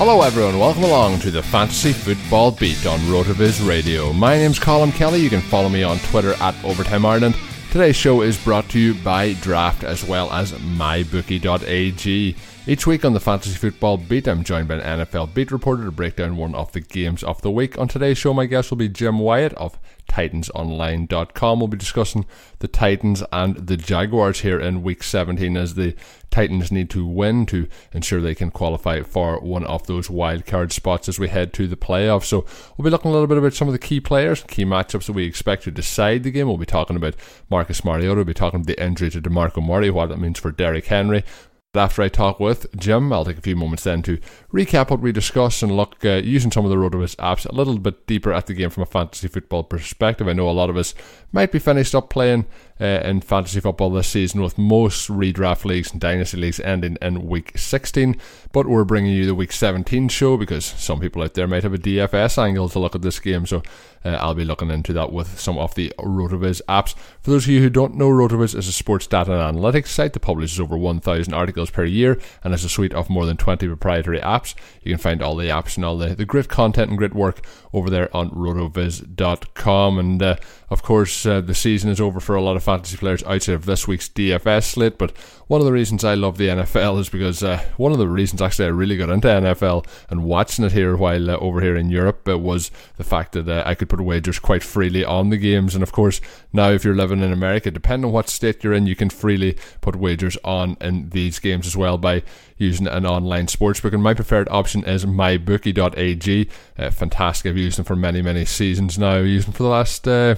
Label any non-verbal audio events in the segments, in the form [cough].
Hello, everyone. Welcome along to the Fantasy Football Beat on Rotoviz Radio. My name's Colm Kelly. You can follow me on Twitter at Overtime Ireland. Today's show is brought to you by Draft as well as MyBookie.ag. Each week on the Fantasy Football Beat, I'm joined by an NFL beat reporter to break down one of the games of the week. On today's show, my guest will be Jim Wyatt of TitansOnline.com. We'll be discussing the Titans and the Jaguars here in Week 17 as the Titans need to win to ensure they can qualify for one of those wild card spots as we head to the playoffs. So we'll be looking a little bit about some of the key players, and key matchups that we expect to decide the game. We'll be talking about Marcus Mariota. We'll be talking about the injury to DeMarco Murray, what that means for Derrick Henry. After I talk with Jim, I'll take a few moments then to recap what we discussed and look uh, using some of the Rotoviz apps a little bit deeper at the game from a fantasy football perspective. I know a lot of us might be finished up playing uh, in fantasy football this season with most redraft leagues and dynasty leagues ending in week 16, but we're bringing you the week 17 show because some people out there might have a DFS angle to look at this game. So uh, I'll be looking into that with some of the Rotoviz apps. For those of you who don't know, Rotoviz is a sports data and analytics site that publishes over 1,000 articles per year and has a suite of more than 20 proprietary apps. You can find all the apps and all the, the great content and great work over there on rotoviz.com. And uh, of course, uh, the season is over for a lot of fantasy players outside of this week's DFS slate. But one of the reasons I love the NFL is because uh, one of the reasons actually I really got into NFL and watching it here while uh, over here in Europe uh, was the fact that uh, I could put wagers quite freely on the games. And of course, now if you're living in America, depending on what state you're in, you can freely put wagers on in these games as well by using an online sportsbook. And my preferred option is mybookie.ag. Uh, fantastic. I've used them for many, many seasons now. I've used them for the last uh,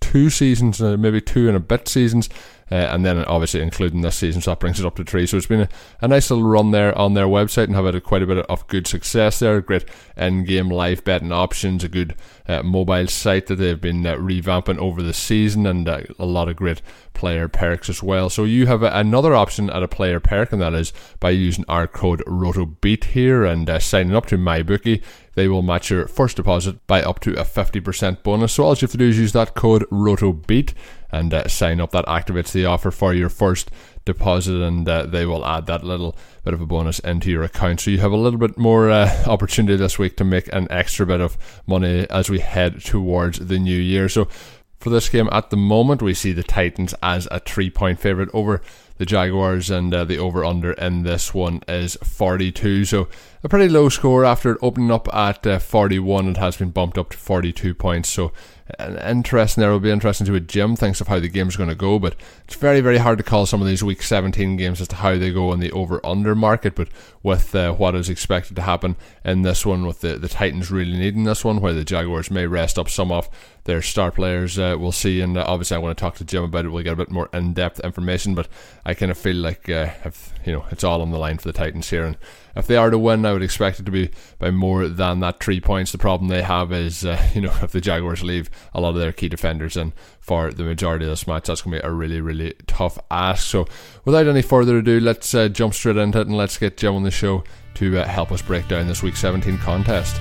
two seasons, uh, maybe two and a bit seasons. Uh, and then obviously including this season, so that brings it up to three. So it's been a, a nice little run there on their website and have had a, quite a bit of good success there. Great in-game live betting options, a good uh, mobile site that they've been uh, revamping over the season, and uh, a lot of great player perks as well. So you have a, another option at a player perk, and that is by using our code ROTOBEAT here and uh, signing up to MyBookie. They will match your first deposit by up to a 50% bonus. So all you have to do is use that code ROTOBEAT and uh, sign up. That activates the offer for your first deposit, and uh, they will add that little bit of a bonus into your account. So you have a little bit more uh, opportunity this week to make an extra bit of money as we head towards the new year. So for this game at the moment, we see the Titans as a three point favourite over the Jaguars, and uh, the over under in this one is 42. So a pretty low score after opening up at uh, 41. It has been bumped up to 42 points. So interesting there. It'll be interesting to what Jim thinks of how the game's going to go. But it's very, very hard to call some of these Week 17 games as to how they go in the over-under market. But with uh, what is expected to happen in this one, with the, the Titans really needing this one, where the Jaguars may rest up some of their star players, uh, we'll see. And uh, obviously, I want to talk to Jim about it. We'll get a bit more in-depth information. But I kind of feel like uh, you know it's all on the line for the Titans here, and if they are to win, I would expect it to be by more than that three points. The problem they have is, uh, [laughs] you know, if the Jaguars leave a lot of their key defenders in for the majority of this match, that's going to be a really, really tough ask. So, without any further ado, let's jump straight into it and let's get Jim on the show to uh, help us break down this week 17 contest.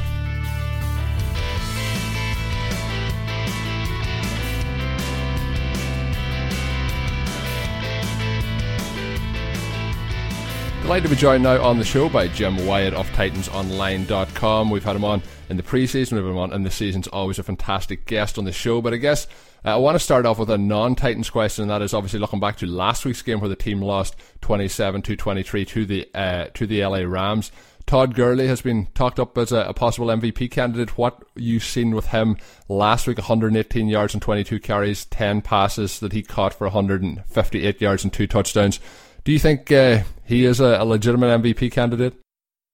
Delighted to be joined now on the show by Jim Wyatt of TitansOnline.com. We've had him on in the preseason, we've had him on in the season's always a fantastic guest on the show. But I guess uh, I want to start off with a non Titans question, and that is obviously looking back to last week's game where the team lost 27 to 23 to the, uh, to the LA Rams. Todd Gurley has been talked up as a, a, possible MVP candidate. What you've seen with him last week? 118 yards and 22 carries, 10 passes that he caught for 158 yards and two touchdowns. Do you think uh, he is a, a, legitimate MVP candidate?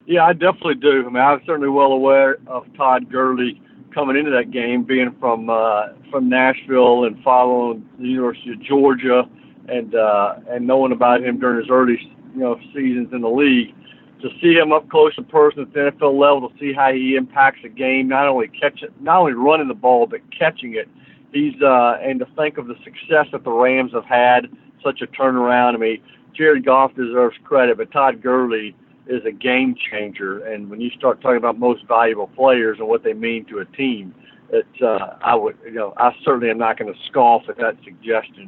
Yeah, I definitely do. I mean, I'm certainly well aware of Todd Gurley coming into that game, being from uh, from Nashville and following the University of Georgia, and uh, and knowing about him during his early you know seasons in the league. To see him up close and personal at the NFL level, to see how he impacts a game, not only catching, not only running the ball, but catching it. He's uh, and to think of the success that the Rams have had, such a turnaround. I mean, Jared Goff deserves credit, but Todd Gurley is a game changer. And when you start talking about most valuable players and what they mean to a team, it's uh, I would you know I certainly am not going to scoff at that suggestion.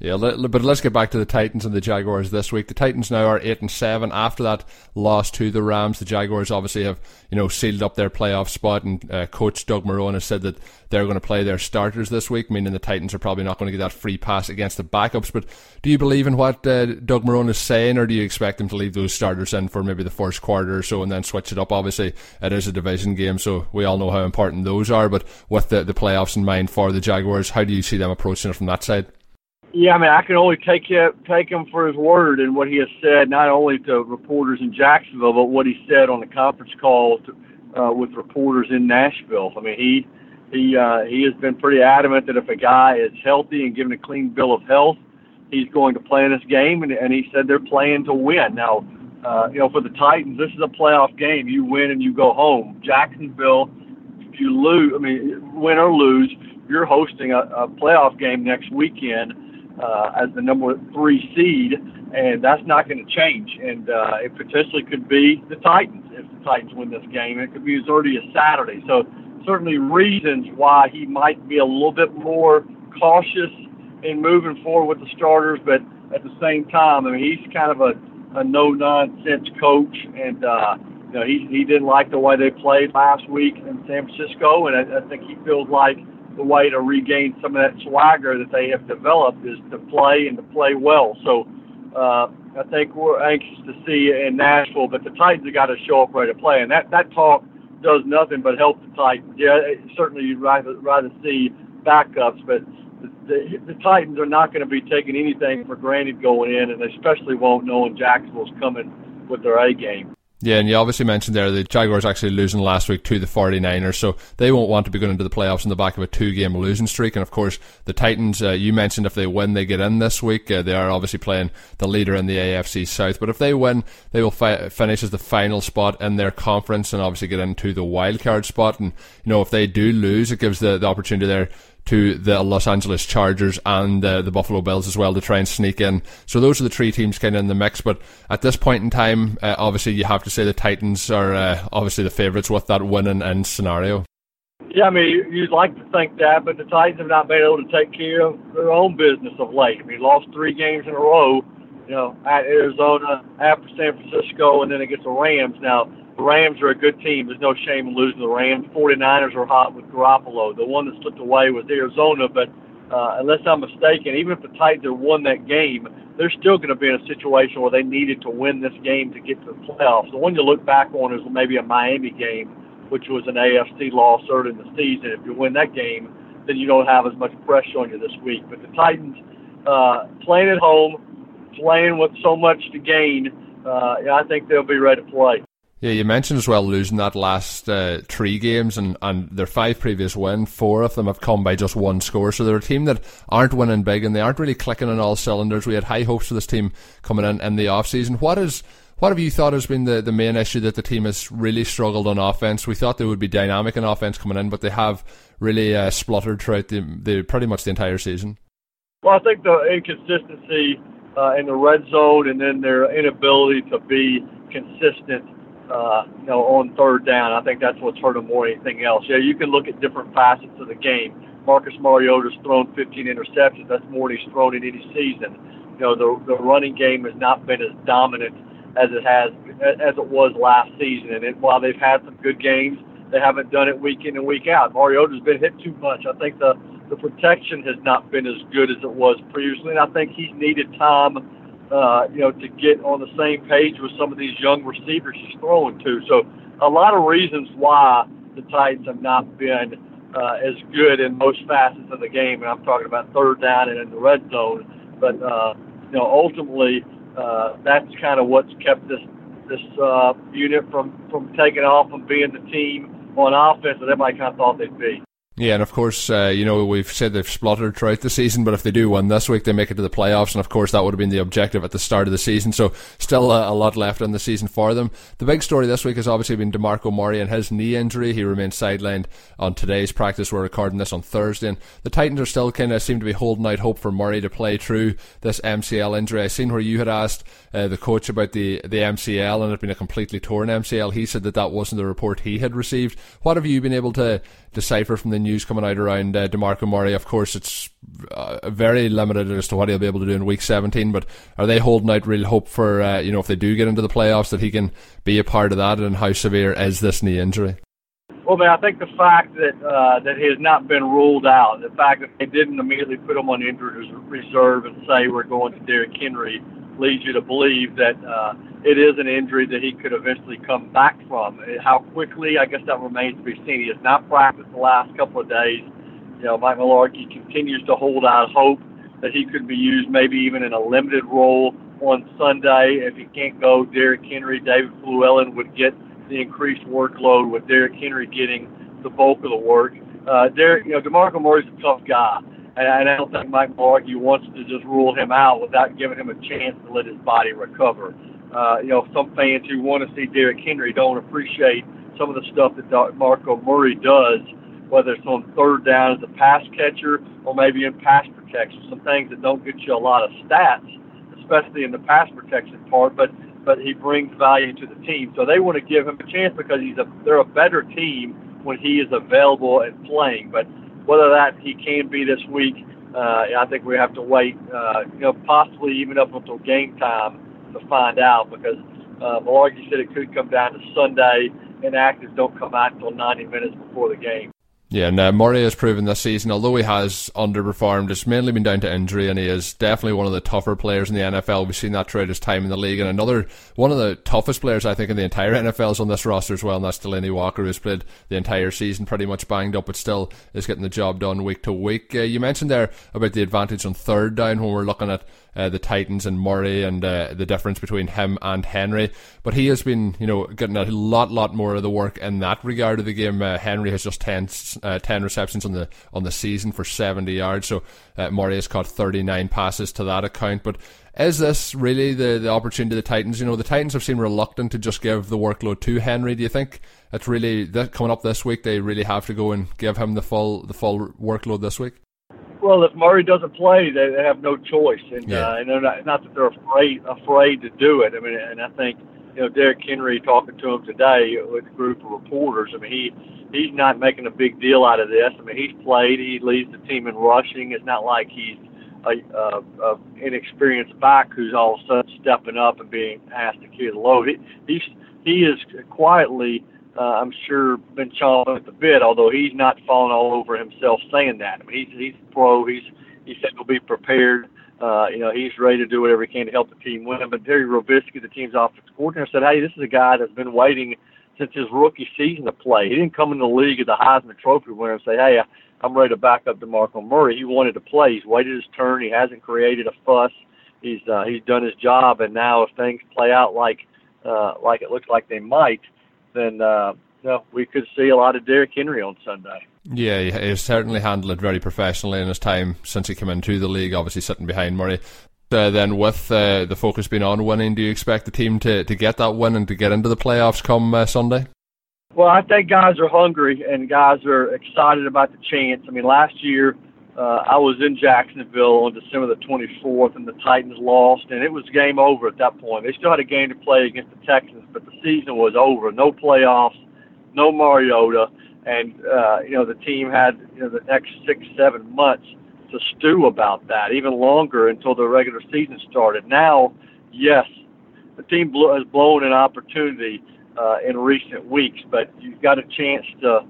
Yeah, but let's get back to the Titans and the Jaguars this week. The Titans now are eight and seven after that loss to the Rams. The Jaguars obviously have you know sealed up their playoff spot, and uh, coach Doug Marrone has said that they're going to play their starters this week, meaning the Titans are probably not going to get that free pass against the backups. But do you believe in what uh, Doug Marrone is saying, or do you expect him to leave those starters in for maybe the first quarter or so and then switch it up? Obviously, it is a division game, so we all know how important those are. But with the the playoffs in mind for the Jaguars, how do you see them approaching it from that side? Yeah, I mean, I can only take him, take him for his word and what he has said, not only to reporters in Jacksonville, but what he said on the conference call to, uh, with reporters in Nashville. I mean, he he uh, he has been pretty adamant that if a guy is healthy and given a clean bill of health, he's going to play in this game, and, and he said they're playing to win. Now, uh, you know, for the Titans, this is a playoff game. You win and you go home. Jacksonville, if you lose, I mean, win or lose, you're hosting a, a playoff game next weekend uh, as the number three seed, and that's not going to change. And uh, it potentially could be the Titans if the Titans win this game. It could be as early as Saturday. So certainly reasons why he might be a little bit more cautious in moving forward with the starters, but at the same time, I mean he's kind of a, a no nonsense coach, and uh, you know he he didn't like the way they played last week in San Francisco, and I, I think he feels like the way to regain some of that swagger that they have developed is to play and to play well. So uh, I think we're anxious to see in Nashville, but the Titans have got to show up ready to play, and that that talk does nothing but help the Titans. Yeah, certainly you'd rather rather see backups, but the, the, the Titans are not going to be taking anything for granted going in, and especially won't knowing Jacksonville's coming with their A game. Yeah, and you obviously mentioned there the Jaguars actually losing last week to the 49ers, so they won't want to be going into the playoffs in the back of a two game losing streak. And of course, the Titans, uh, you mentioned if they win, they get in this week. Uh, they are obviously playing the leader in the AFC South, but if they win, they will fi- finish as the final spot in their conference and obviously get into the wild card spot. And, you know, if they do lose, it gives the, the opportunity there to the Los Angeles Chargers and uh, the Buffalo Bills as well to try and sneak in. So those are the three teams kind of in the mix. But at this point in time, uh, obviously you have to say the Titans are uh, obviously the favourites with that winning end scenario. Yeah, I mean, you'd like to think that, but the Titans have not been able to take care of their own business of late. I mean, lost three games in a row, you know, at Arizona, after San Francisco, and then against the Rams. Now, the Rams are a good team. There's no shame in losing the Rams. 49ers are hot with Garoppolo. The one that slipped away was Arizona, but uh, unless I'm mistaken, even if the Titans had won that game, they're still going to be in a situation where they needed to win this game to get to the playoffs. The one you look back on is maybe a Miami game, which was an AFC loss early in the season. If you win that game, then you don't have as much pressure on you this week. But the Titans uh, playing at home, playing with so much to gain, uh, I think they'll be ready to play. Yeah, you mentioned as well losing that last uh, three games, and, and their five previous wins, four of them have come by just one score. So they're a team that aren't winning big, and they aren't really clicking on all cylinders. We had high hopes for this team coming in in the off season. What is what have you thought has been the, the main issue that the team has really struggled on offense? We thought they would be dynamic in offense coming in, but they have really uh, spluttered throughout the, the pretty much the entire season. Well, I think the inconsistency uh, in the red zone, and then their inability to be consistent uh, you know, on third down. I think that's what's hurt them more than anything else. Yeah, you can look at different facets of the game. Marcus Mariota's thrown 15 interceptions. That's more than he's thrown in any season. You know, the the running game has not been as dominant as it has as it was last season. And it, while they've had some good games, they haven't done it week in and week out. Mariota's been hit too much. I think the the protection has not been as good as it was previously, and I think he's needed time uh, you know, to get on the same page with some of these young receivers he's throwing to. So a lot of reasons why the Titans have not been uh, as good in most facets of the game, and I'm talking about third down and in the red zone. But uh, you know, ultimately, uh, that's kind of what's kept this this uh, unit from from taking off and being the team on offense that everybody kind of thought they'd be. Yeah, and of course, uh, you know, we've said they've spluttered throughout the season, but if they do win this week, they make it to the playoffs, and of course, that would have been the objective at the start of the season. So, still a, a lot left in the season for them. The big story this week has obviously been DeMarco Murray and his knee injury. He remains sidelined on today's practice. We're recording this on Thursday, and the Titans are still kind of seem to be holding out hope for Murray to play through this MCL injury. I seen where you had asked uh, the coach about the the MCL and it been a completely torn MCL. He said that that wasn't the report he had received. What have you been able to decipher from the news coming out around uh, DeMarco Murray. Of course, it's uh, very limited as to what he'll be able to do in Week 17. But are they holding out real hope for uh, you know if they do get into the playoffs that he can be a part of that? And how severe is this knee injury? Well, man, I think the fact that uh, that he has not been ruled out, the fact that they didn't immediately put him on injured reserve and say we're going to Derrick Henry, leads you to believe that uh, it is an injury that he could eventually come back from. How quickly, I guess that remains to be seen. He has not practiced the last couple of days. You know, Mike Mularkey continues to hold out hope that he could be used maybe even in a limited role on Sunday. If he can't go, Derrick Henry, David Fluellen would get the increased workload with Derrick Henry getting the bulk of the work. Uh, Derrick, you know, DeMarco Murray's a tough guy, and, I don't think Mike Mularkey wants to just rule him out without giving him a chance to let his body recover. Uh, you know, some fans who want to see Derrick Henry don't appreciate some of the stuff that Marco Murray does, whether it's on third down as a pass catcher or maybe in pass protection. Some things that don't get you a lot of stats, especially in the pass protection part, but but he brings value to the team. So they want to give him a chance because he's a they're a better team when he is available and playing. But whether that he can be this week, uh, I think we have to wait. Uh, you know, possibly even up until game time to find out because uh, Mularkey said it could come down to Sunday, and actors don't come out until 90 minutes before the game. Yeah, and Murray has proven this season, although he has underperformed, it's mainly been down to injury, and he is definitely one of the tougher players in the NFL. We've seen that throughout his time in the league, and another one of the toughest players I think in the entire NFL is on this roster as well, and that's Delanie Walker, who's played the entire season pretty much banged up, but still is getting the job done week to week. Uh, you mentioned there about the advantage on third down when we're looking at uh, the Titans and Murray and uh, the difference between him and Henry. But he has been, you know, getting a lot, lot more of the work in that regard of the game. Uh, Henry has just 10, uh, 10, receptions on the on the season for 70 yards. So uh, Murray has caught 39 passes to that account. But is this really the, the opportunity the Titans? You know, the Titans have seemed reluctant to just give the workload to Henry. Do you think it's really that coming up this week? They really have to go and give him the full the full workload this week. Well, if Murray doesn't play, they, they have no choice, and yeah. uh, and they're not, not that they're afraid afraid to do it. I mean, and I think you know Derrick Henry talking to him today with a group of reporters. I mean, he he's not making a big deal out of this. I mean, he's played. He leads the team in rushing. It's not like he's a, a, a inexperienced back who's all of a sudden stepping up and being asked to carry the load. He, he's he is quietly, uh, I'm sure, been chomping at the bit. Although he's not falling all over himself saying that. I mean, he's he's pro. He's he said he'll be prepared. Uh, you know, he's ready to do whatever he can to help the team win. But Terry Robiskie, the team's offensive coordinator, said, "Hey, this is a guy that's been waiting since his rookie season to play. He didn't come in the league as a Heisman Trophy winner and say, "Hey, I'm ready to back up DeMarco Murray." He wanted to play. He's waited his turn. He hasn't created a fuss. He's uh, he's done his job, and now if things play out like uh, like it looks like they might, then uh, you know, we could see a lot of Derrick Henry on Sunday. Yeah, he's certainly handled it very professionally in his time since he came into the league, obviously sitting behind Murray. Uh, then, with uh, the focus being on winning, do you expect the team to, to get that win and to get into the playoffs come uh, Sunday? Well, I think guys are hungry and guys are excited about the chance. I mean, last year uh, I was in Jacksonville on December the 24th, and the Titans lost, and it was game over at that point. They still had a game to play against the Texans, but the season was over. No playoffs, no Mariota and uh, you know the team had you know the next six seven months to stew about that, even longer until the regular season started. Now, yes, the team blew, has blown an opportunity uh, in recent weeks, but you've got a chance to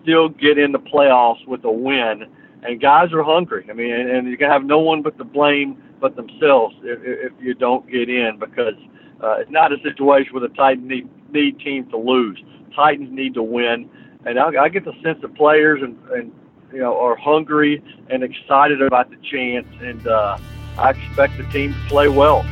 still get in the playoffs with a win. And guys are hungry. I mean, and, and you can have no one but to blame but themselves if, if you don't get in because uh, it's not a situation where the Titans need, need team to lose. Titans need to win and I, I get the sense that players and, and you know are hungry and excited about the chance, and uh, I expect the team to play well.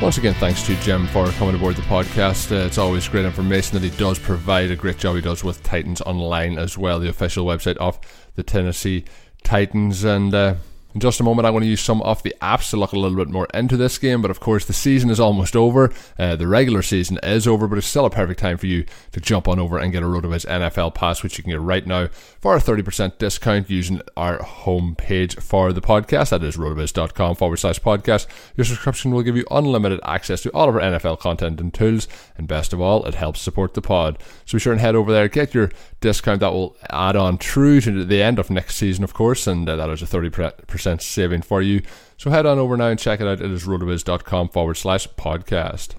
Once again, thanks to Jim for coming aboard the podcast. Uh, it's always great information that he does provide. A great job he does with Titans Online as well, the official website of the Tennessee Titans. And uh, in just a moment, I'm going to use some of the apps to look a little bit more into this game. But of course, the season is almost over. Uh, the regular season is over, but it's still a perfect time for you to jump on over and get a RotoViz NFL Pass, which you can get right now for a 30% discount using our homepage for the podcast. That is rotoviz.com forward slash podcast. Your subscription will give you unlimited access to all of our NFL content and tools. And best of all, it helps support the pod. So be sure and head over there, get your discount that will add on through to the end of next season, of course. And uh, that is a 30% percent saving for you. So head on over now and check it out. It is rotoviz.com forward slash podcast.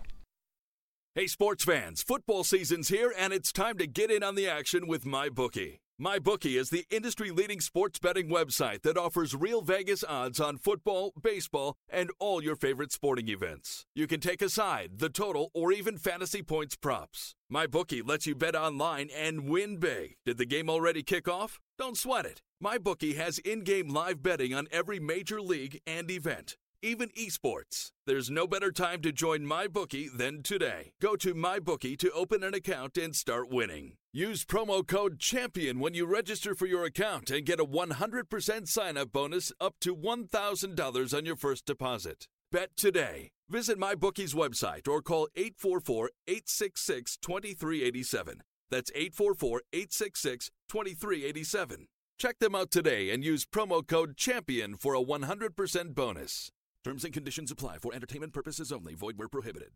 Hey, sports fans, football season's here, and it's time to get in on the action with MyBookie. MyBookie is the industry leading sports betting website that offers real Vegas odds on football, baseball, and all your favorite sporting events. You can take a side, the total, or even fantasy points props. MyBookie lets you bet online and win big. Did the game already kick off? Don't sweat it. MyBookie has in game live betting on every major league and event even esports. There's no better time to join MyBookie than today. Go to MyBookie to open an account and start winning. Use promo code CHAMPION when you register for your account and get a 100% sign up bonus up to $1,000 on your first deposit. Bet today. Visit MyBookie's website or call 844 866 2387. That's 844 866 2387. Check them out today and use promo code CHAMPION for a 100% bonus. Terms and conditions apply for entertainment purposes only. Void where prohibited.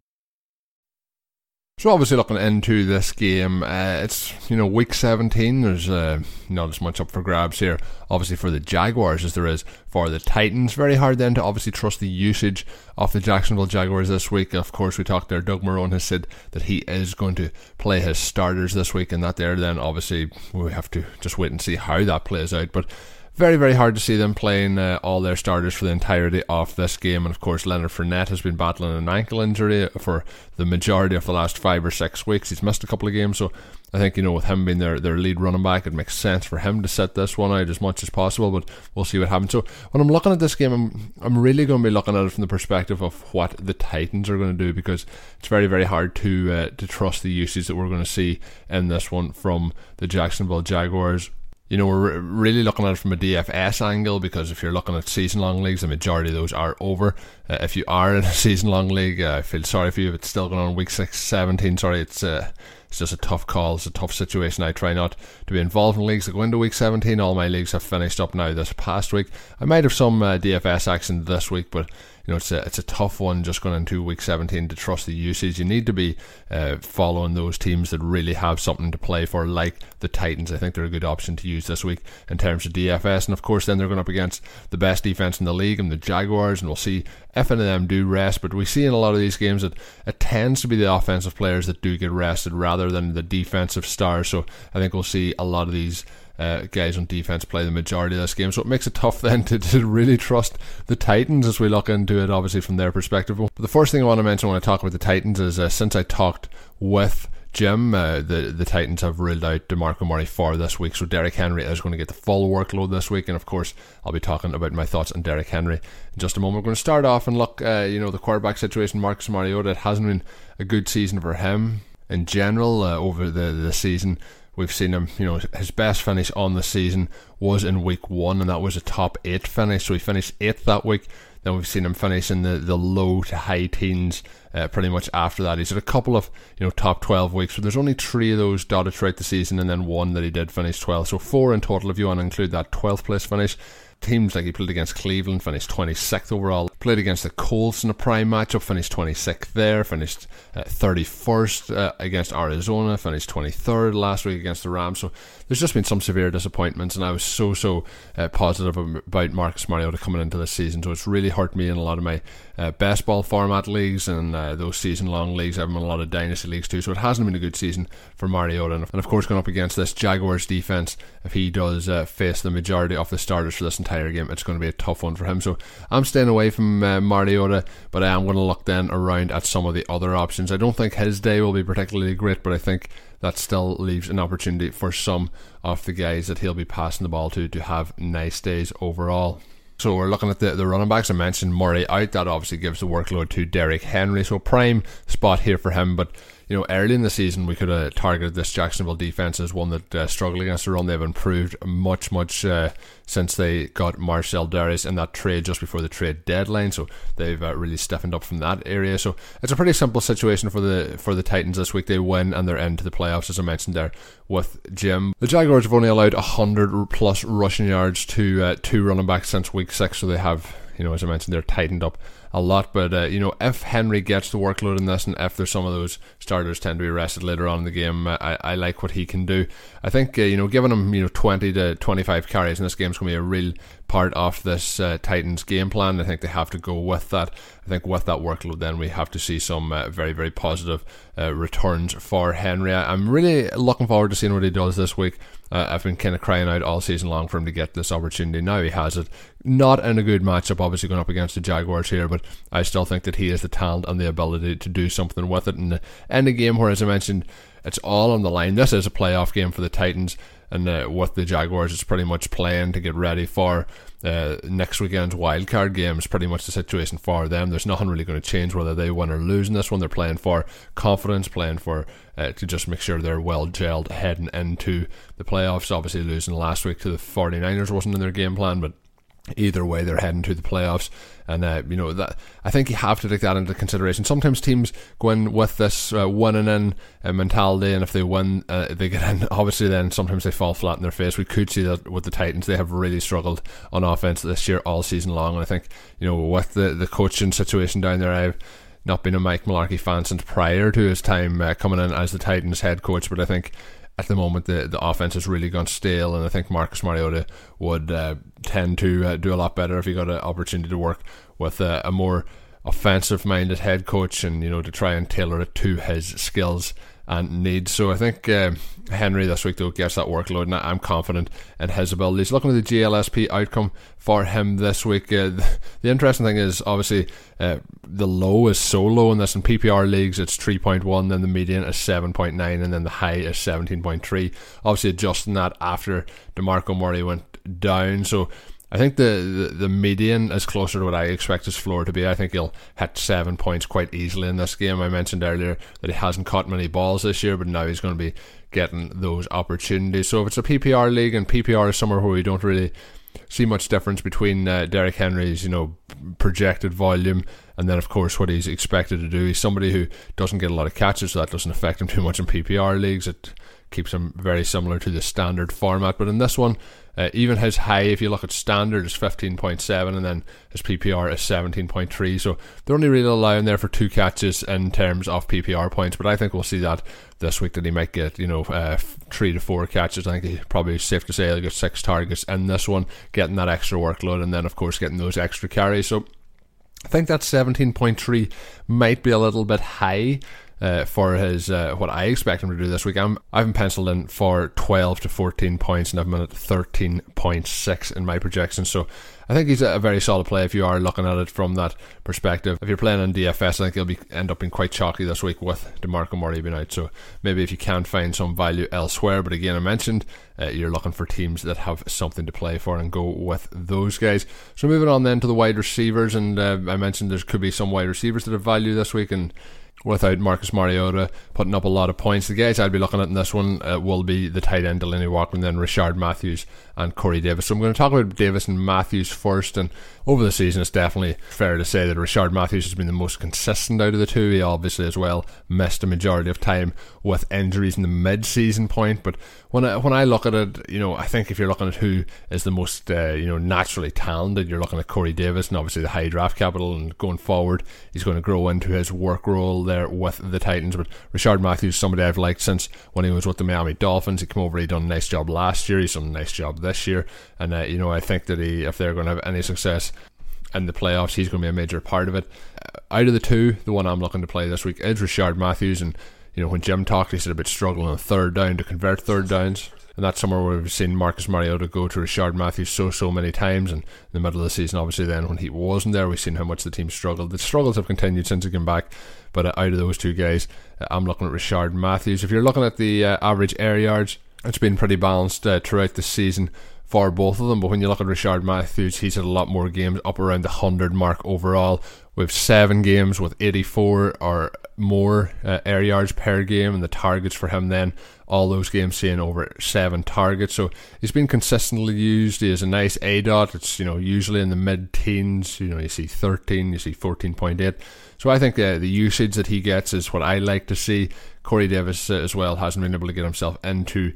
So obviously looking into this game, uh, it's you know week 17. There's uh, not as much up for grabs here, obviously for the Jaguars as there is for the Titans. Very hard then to obviously trust the usage of the Jacksonville Jaguars this week. Of course, we talked there. Doug Marrone has said that he is going to play his starters this week, and that there then obviously we have to just wait and see how that plays out. But very, very hard to see them playing uh, all their starters for the entirety of this game. And of course, Leonard Fournette has been battling an ankle injury for the majority of the last five or six weeks. He's missed a couple of games, so I think, you know, with him being their, their lead running back, it makes sense for him to set this one out as much as possible, but we'll see what happens. So when I'm looking at this game, I'm, I'm really going to be looking at it from the perspective of what the Titans are going to do because it's very, very hard to, uh, to trust the usage that we're going to see in this one from the Jacksonville Jaguars you know, we're really looking at it from a DFS angle because if you're looking at season long leagues, the majority of those are over. Uh, if you are in a [laughs] season long league, uh, I feel sorry for you if it's still going on week six, 17. Sorry, it's uh, it's just a tough call. It's a tough situation. I try not to be involved in leagues that go into week 17. All my leagues have finished up now this past week. I might have some uh, DFS action this week, but you know, it's a it's a tough one just going into week 17 to trust the usage. You need to be uh, following those teams that really have something to play for, like the Titans. I think they're a good option to use this week in terms of DFS, and of course, then they're going up against the best defense in the league and the Jaguars, and we'll see if any of them do rest. But we see in a lot of these games that it tends to be the offensive players that do get rested rather than the defensive stars. So I think we'll see a lot of these uh, guys on defense play the majority of this game. So it makes it tough then to, to really trust the Titans as we look into it, obviously, from their perspective. But the first thing I want to mention when I talk about the Titans is uh, since I talked with Jim, uh, the the Titans have ruled out DeMarco Murray for this week, so Derrick Henry is going to get the full workload this week, and of course I'll be talking about my thoughts on Derrick Henry in just a moment. We're going to start off and look, uh, you know, the quarterback situation. Marcus Mariota, it hasn't been a good season for him in general uh, over the the season. We've seen him, you know, his best finish on the season was in week one, and that was a top eight finish. So he finished eighth that week. Then we've seen him finish in the, the low to high teens uh, pretty much after that. He's had a couple of you know top 12 weeks, but there's only three of those dotted throughout the season, and then one that he did finish 12. So four in total if you want to include that 12th place finish teams like he played against Cleveland, finished 26th overall. Played against the Colts in a prime matchup, finished 26th there. Finished uh, 31st uh, against Arizona, finished 23rd last week against the Rams. So there's just been some severe disappointments, and I was so so uh, positive about Marcus Mariota coming into this season. So it's really hurt me in a lot of my uh, best ball format leagues and uh, those season long leagues. I've been in a lot of dynasty leagues too. So it hasn't been a good season for Mariota, and of course going up against this Jaguars defense, if he does uh, face the majority of the starters for this entire game. It's going to be a tough one for him. So I'm staying away from uh, Mariota, but I am going to look then around at some of the other options. I don't think his day will be particularly great, but I think that still leaves an opportunity for some of the guys that he'll be passing the ball to to have nice days overall. So we're looking at the, the running backs. I mentioned Murray out. That obviously gives the workload to Derrick Henry. So prime spot here for him. But you know, early in the season, we could have targeted this Jacksonville defense as one that uh, struggled against the run. They've improved much, much uh, since they got Marcel Dareus in that trade just before the trade deadline. So they've uh, really stiffened up from that area. So it's a pretty simple situation for the for the Titans this week. They win and they're into the playoffs, as I mentioned there with Jim. The Jaguars have only allowed hundred plus rushing yards to uh, two running backs since week six, so they have, you know, as I mentioned, they're tightened up a lot. But uh, you know, if Henry gets the workload in this, and if there's some of those starters tend to be rested later on in the game, I, I like what he can do. I think uh, you know, giving him you know 20 to 25 carries in this game is going to be a real part of this uh, Titans game plan. I think they have to go with that. I think with that workload, then we have to see some uh, very, very positive uh, returns for Henry. I'm really looking forward to seeing what he does this week. Uh, I've been kind of crying out all season long for him to get this opportunity. Now he has it. Not in a good matchup, obviously going up against the Jaguars here, but I still think that he has the talent and the ability to do something with it. And in a game where, as I mentioned, it's all on the line. This is a playoff game for the Titans and uh, with the Jaguars, it's pretty much playing to get ready for uh, next weekend's wildcard game. Is pretty much the situation for them. There's nothing really going to change whether they win or lose in this one. They're playing for confidence, playing for uh, to just make sure they're well gelled heading into the playoffs. Obviously, losing last week to the 49ers wasn't in their game plan, but either way they're heading to the playoffs. And uh, you know that I think you have to take that into consideration. Sometimes teams go in with this uh, winning in uh, mentality and if they win uh, they get in [laughs] obviously then sometimes they fall flat in their face. We could see that with the Titans. They have really struggled on offense this year all season long. And I think you know with the, the coaching situation down there I've not been a Mike Mularkey fan since prior to his time uh, coming in as the Titans head coach. But I think at the moment the, the offense has really gone stale, and I think Marcus Mariota would uh, tend to uh, do a lot better if he got an opportunity to work with a, a more offensive minded head coach and you know to try and tailor it to his skills and needs. So I think uh, Henry this week though gets that workload, and I'm confident in his abilities. Looking at the GLSP outcome for him this week, uh, the, the, interesting thing is obviously uh, the low is so low in this. In PPR leagues, it's 3.1, then the median is 7.9, and then the high is 17.3. Obviously, adjusting that after Demarco Murray went down, so I think the, the, the median is closer to what I expect his floor to be. I think he'll hit seven points quite easily in this game. I mentioned earlier that he hasn't caught many balls this year, but now he's going to be getting those opportunities. So if it's a PPR league and PPR is somewhere where we don't really see much difference between uh, Derrick Henry's, you know, projected volume and then of course what he's expected to do. He's somebody who doesn't get a lot of catches, so that doesn't affect him too much in PPR leagues. It keeps him very similar to the standard format. But in this one, uh, even his high, if you look at standard, is 15.7, and then his PPR is 17.3. So they're only really allowing there for two catches in terms of PPR points. But I think we'll see that this week that he might get, you know, uh, three to four catches. I think he probably safe to say he'll get six targets in this one, getting that extra workload, and then of course getting those extra carries. So I think that 17.3 might be a little bit high uh, for his uh, what I expect him to do this week. I'm I've penciled in for 12 to 14 points, and I've been at 13.6 in my projection. So I think he's a very solid play if you are looking at it from that perspective. If you're playing on DFS, I think he'll be end up being quite chalky this week with Demarco Murray being out. So maybe if you can find some value elsewhere, but again, I mentioned uh, you're looking for teams that have something to play for and go with those guys. So moving on then to the wide receivers, and uh, I mentioned there could be some wide receivers that have value this week, and without Marcus Mariota putting up a lot of points. The guys I'd be looking at in this one uh, will be the tight end Delanie Walker and then Rishard Matthews and Corey Davis. So I'm going to talk about Davis and Matthews first. And over the season, it's definitely fair to say that Rishard Matthews has been the most consistent out of the two. He obviously as well missed a majority of time with injuries in the mid-season point. But when I, when I look at it, you know, I think if you're looking at who is the most, uh, you know, naturally talented, you're looking at Corey Davis and obviously the high draft capital. And going forward, he's going to grow into his work role there with the Titans. But Rishard Matthews, somebody I've liked since when he was with the Miami Dolphins. He came over, he done a nice job last year. He's done a nice job this year, and uh, you know I think that he, if they're going to have any success in the playoffs, he's going to be a major part of it. Uh, out of the two, the one I'm looking to play this week is Rishard Matthews, and you know when Jim talked, he said about struggling on third down to convert third downs. And that's somewhere where we've seen Marcus Mariota go to Rishard Matthews so, so many times. And in the middle of the season, obviously, then when he wasn't there, we've seen how much the team struggled. The struggles have continued since he came back. But uh, out of those two guys, uh, I'm looking at Rishard Matthews. If you're looking at the uh, average air yards, it's been pretty balanced uh, throughout the season for both of them. But when you look at Rishard Matthews, he's had a lot more games up around the 100 mark overall. With seven games with 84 or more uh, air yards per game, and the targets for him then all those games seeing over seven targets. So he's been consistently used. He a nice aDOT. It's you know usually in the mid teens. You know you see 13, you see 14.8. So I think uh, the usage that he gets is what I like to see. Corey Davis uh, as well hasn't been able to get himself into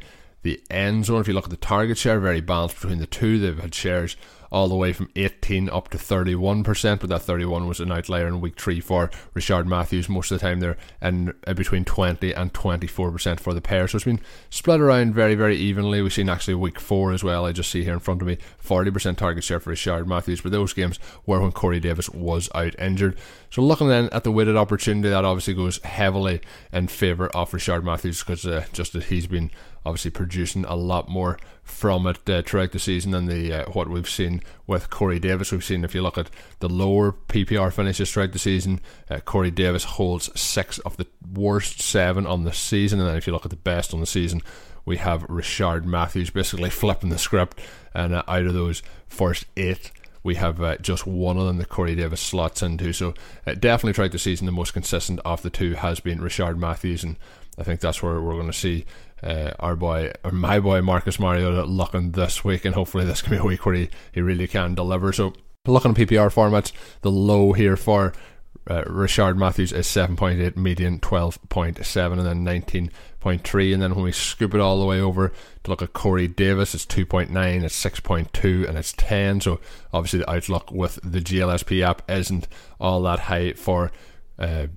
the end zone. If you look at the target share, very balanced between the two. They've had shares all the way from 18 up to 31%, but that 31 was an outlier in week three for Rishard Matthews. Most of the time, they're in uh, between 20 and 24% for the pair. So it's been split around very, very evenly. We've seen actually week four as well. I just see here in front of me 40% target share for Rishard Matthews, but those games were when Corey Davis was out injured. So looking then at the weighted opportunity, that obviously goes heavily in favour of Rishard Matthews because uh, just that he's been obviously producing a lot more from it uh, throughout the season than the uh, what we've seen with Corey Davis. We've seen if you look at the lower PPR finishes throughout the season, uh, Corey Davis holds six of the worst seven on the season, and then if you look at the best on the season, we have Rishard Matthews basically [laughs] flipping the script, and uh, out of those first eight we have uh, just one of them that Corey Davis slots into. So uh, definitely throughout the season, the most consistent of the two has been Rishard Matthews, and I think that's where we're going to see uh, our boy, or my boy Marcus Mariota looking this week, and hopefully this can be a week where he, he really can deliver. So looking at PPR formats, the low here for uh, Rishard Matthews is 7.8, median 12.7, and then 19.3. And then when we scoop it all the way over to look at Corey Davis, it's 2.9, it's 6.2, and it's 10. So obviously the outlook with the GLSP app isn't all that high for uh,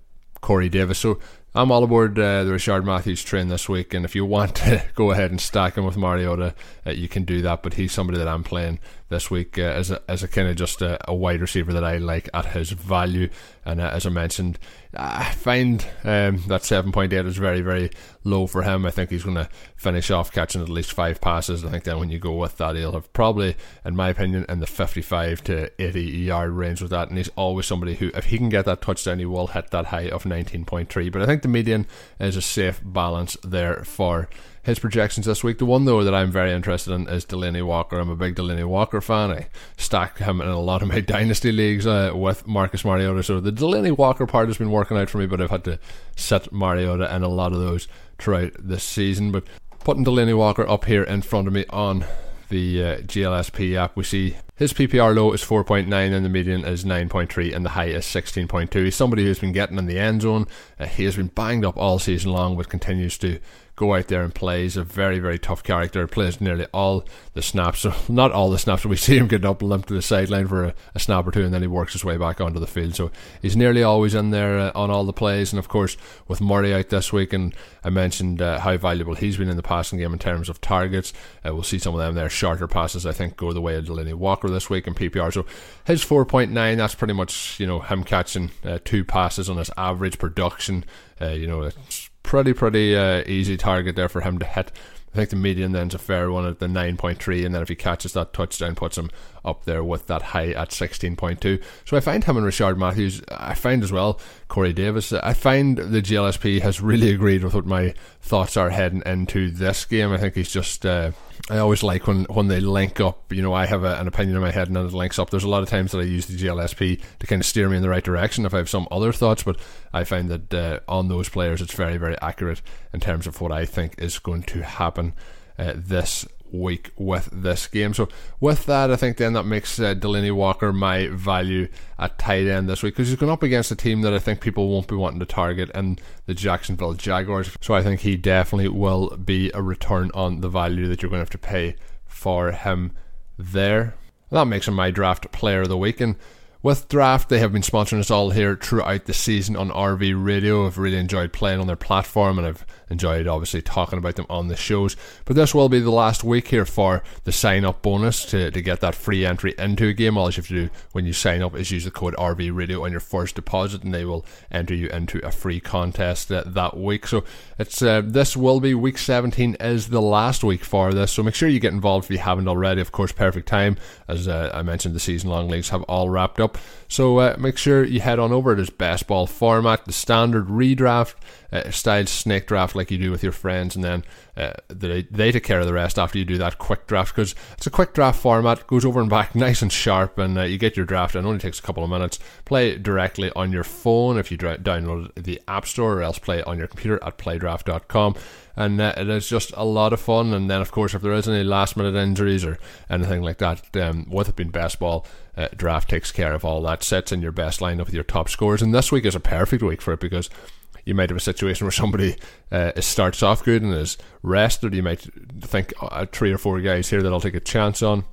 Corey Davis. So I'm all aboard uh, the Rishard Matthews train this week, and if you want to [laughs] go ahead and stack him with Mariota, uh, you can do that. But he's somebody that I'm playing this week uh, as a, as a kind of just a, a, wide receiver that I like at his value. And uh, as I mentioned, I find um, that 7.8 is very, very low for him. I think he's going to finish off catching at least five passes. I think then when you go with that, he'll have probably, in my opinion, in the 55 to 80 yard range with that. And he's always somebody who, if he can get that touchdown, he will hit that high of 19.3. But I think the median is a safe balance there for his projections this week. The one though that I'm very interested in is Delanie Walker. I'm a big Delanie Walker fan. I stack him in a lot of my [laughs] dynasty leagues uh, with Marcus Mariota. So the Delanie Walker part has been working out for me, but I've had to set Mariota in a lot of those throughout this season. But putting Delanie Walker up here in front of me on the uh, GLSP app, we see his PPR low is 4.9 and the median is 9.3 and the high is 16.2. He's somebody who's been getting in the end zone. Uh, he has been banged up all season long but continues to go out there and play. He's a very, very tough character. Plays nearly all the snaps, [laughs] not all the snaps, we see him getting up and limp to the sideline for a, a, snap or two, and then he works his way back onto the field. So he's nearly always in there uh, on all the plays. And of course, with Murray out this week, and I mentioned uh, how valuable he's been in the passing game in terms of targets. Uh, we'll see some of them there. Shorter passes, I think, go the way of Delanie Walker this week in PPR. So his 4.9, that's pretty much you know him catching uh, two passes on his average production. Uh, you know, it's pretty pretty uh, easy target there for him to hit. I think the median then's a fair one at the 9.3, and then if he catches that touchdown, puts him up there with that high at 16.2. So I find him and Rishard Matthews, I find as well Corey Davis, I find the GLSP has really agreed with what my thoughts are heading into this game. I think he's just. Uh, I always like when, when they link up. You know, I have a, an opinion in my head and then it links up. There's a lot of times that I use the GLSP to kind of steer me in the right direction if I have some other thoughts, but I find that uh, on those players it's very, very accurate in terms of what I think is going to happen uh, this week with this game. So with that, I think then that makes uh, Delanie Walker my value at tight end this week because he's going up against a team that I think people won't be wanting to target and the Jacksonville Jaguars. So I think he definitely will be a return on the value that you're going to have to pay for him there. That makes him my draft player of the week and with Draft, they have been sponsoring us all here throughout the season on RV Radio. I've really enjoyed playing on their platform and I've enjoyed obviously talking about them on the shows. But this will be the last week here for the sign up bonus to, to get that free entry into a game. All you have to do when you sign up is use the code RV Radio on your first deposit and they will enter you into a free contest uh, that week. So it's uh, this will be week 17 is the last week for this. So make sure you get involved if you haven't already. Of course, perfect time. As uh, I mentioned, the season long leagues have all wrapped up. So uh, make sure you head on over to this best ball format, the standard redraft uh, style snake draft like you do with your friends, and then uh, they, they take care of the rest after you do that quick draft because it's a quick draft format, goes over and back [laughs] nice and sharp, and uh, you get your draft. And it only takes a couple of minutes. Play directly on your phone if you dra- download the App Store, or else play on your computer at playdraft.com and uh, it is just a lot of fun. And then, of course, if there is any last minute injuries or anything like that, um, with it being best ball, uh, draft takes care of all that. Sets in your best lineup with your top scores, and this week is a perfect week for it because you might have a situation where somebody uh, starts off good and is rested. You might think uh, three or four guys here that I'll take a chance on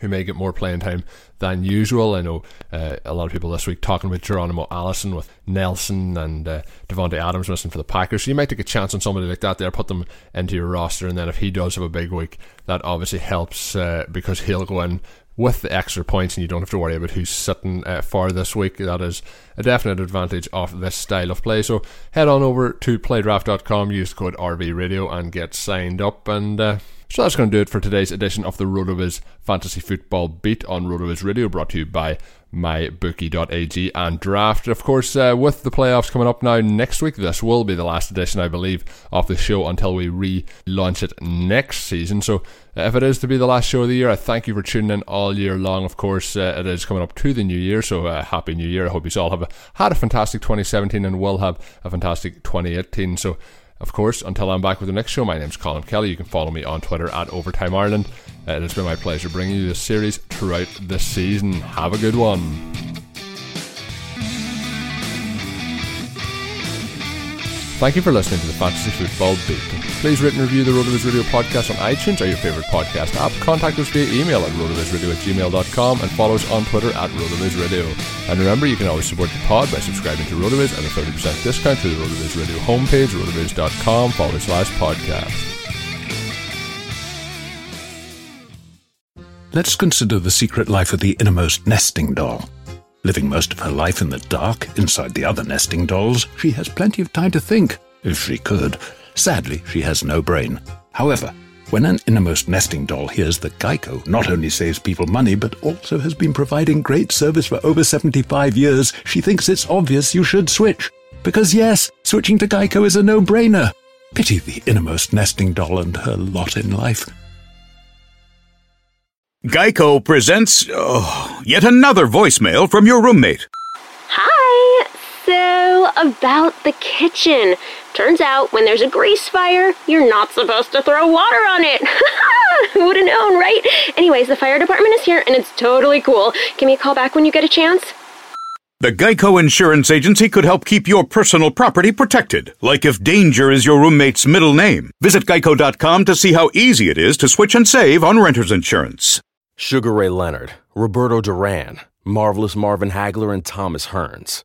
who may get more playing time than usual. I know uh, a lot of people this week talking about Geronimo Allison with Nelson and uh, Davante Adams missing for the Packers. So you might take a chance on somebody like that there, put them into your roster, and then if he does have a big week, that obviously helps uh, because he'll go in with the extra points and you don't have to worry about who's sitting uh, this week. That is a definite advantage of this style of play. So head on over to playdraft.com, use the code RVRadio and get signed up and uh, so that's going to do it for today's edition of the RotoViz Fantasy Football Beat on RotoViz Radio, brought to you by mybookie.ag and draft. Of course, uh, with the playoffs coming up now next week, this will be the last edition, I believe, of the show until we relaunch it next season. So, uh, if it is to be the last show of the year, I thank you for tuning in all year long. Of course, uh, it is coming up to the new year, so uh, happy new year. I hope you all have a, had a fantastic 2017 and will have a fantastic 2018. So, of course, until I'm back with the next show, my name's Colm Kelly. You can follow me on Twitter at Overtime Ireland. Uh, it has been my pleasure bringing you this series throughout this season. Have a good one. Thank you for listening to the Fantasy Football Beat. Please rate and review the RotoViz Radio podcast on iTunes or your favourite podcast app. Contact us via email at rotovizradio at gmail.com and follow us on Twitter at RotoViz Radio. And remember, you can always support the pod by subscribing to RotoViz at a 30% discount through the RotoViz Radio homepage, rotoviz.com forward slash podcast. Let's consider the secret life of the innermost nesting doll. Living most of her life in the dark, inside the other nesting dolls, she has plenty of time to think, if she could. Sadly, she has no brain. However, when an innermost nesting doll hears that Geico not only saves people money, but also has been providing great service for over 75 years, she thinks it's obvious you should switch. Because yes, switching to Geico is a no-brainer. Pity the innermost nesting doll and her lot in life. Geico presents oh, yet another voicemail from your roommate. Hi. So, about the kitchen. Turns out when there's a grease fire, you're not supposed to throw water on it. [laughs] Who would have known, right? Anyways, the fire department is here and it's totally cool. Give me a call back when you get a chance. The Geico Insurance Agency could help keep your personal property protected, like if danger is your roommate's middle name. Visit geico.com to see how easy it is to switch and save on renter's insurance. Sugar Ray Leonard, Roberto Duran, Marvelous Marvin Hagler, and Thomas Hearns.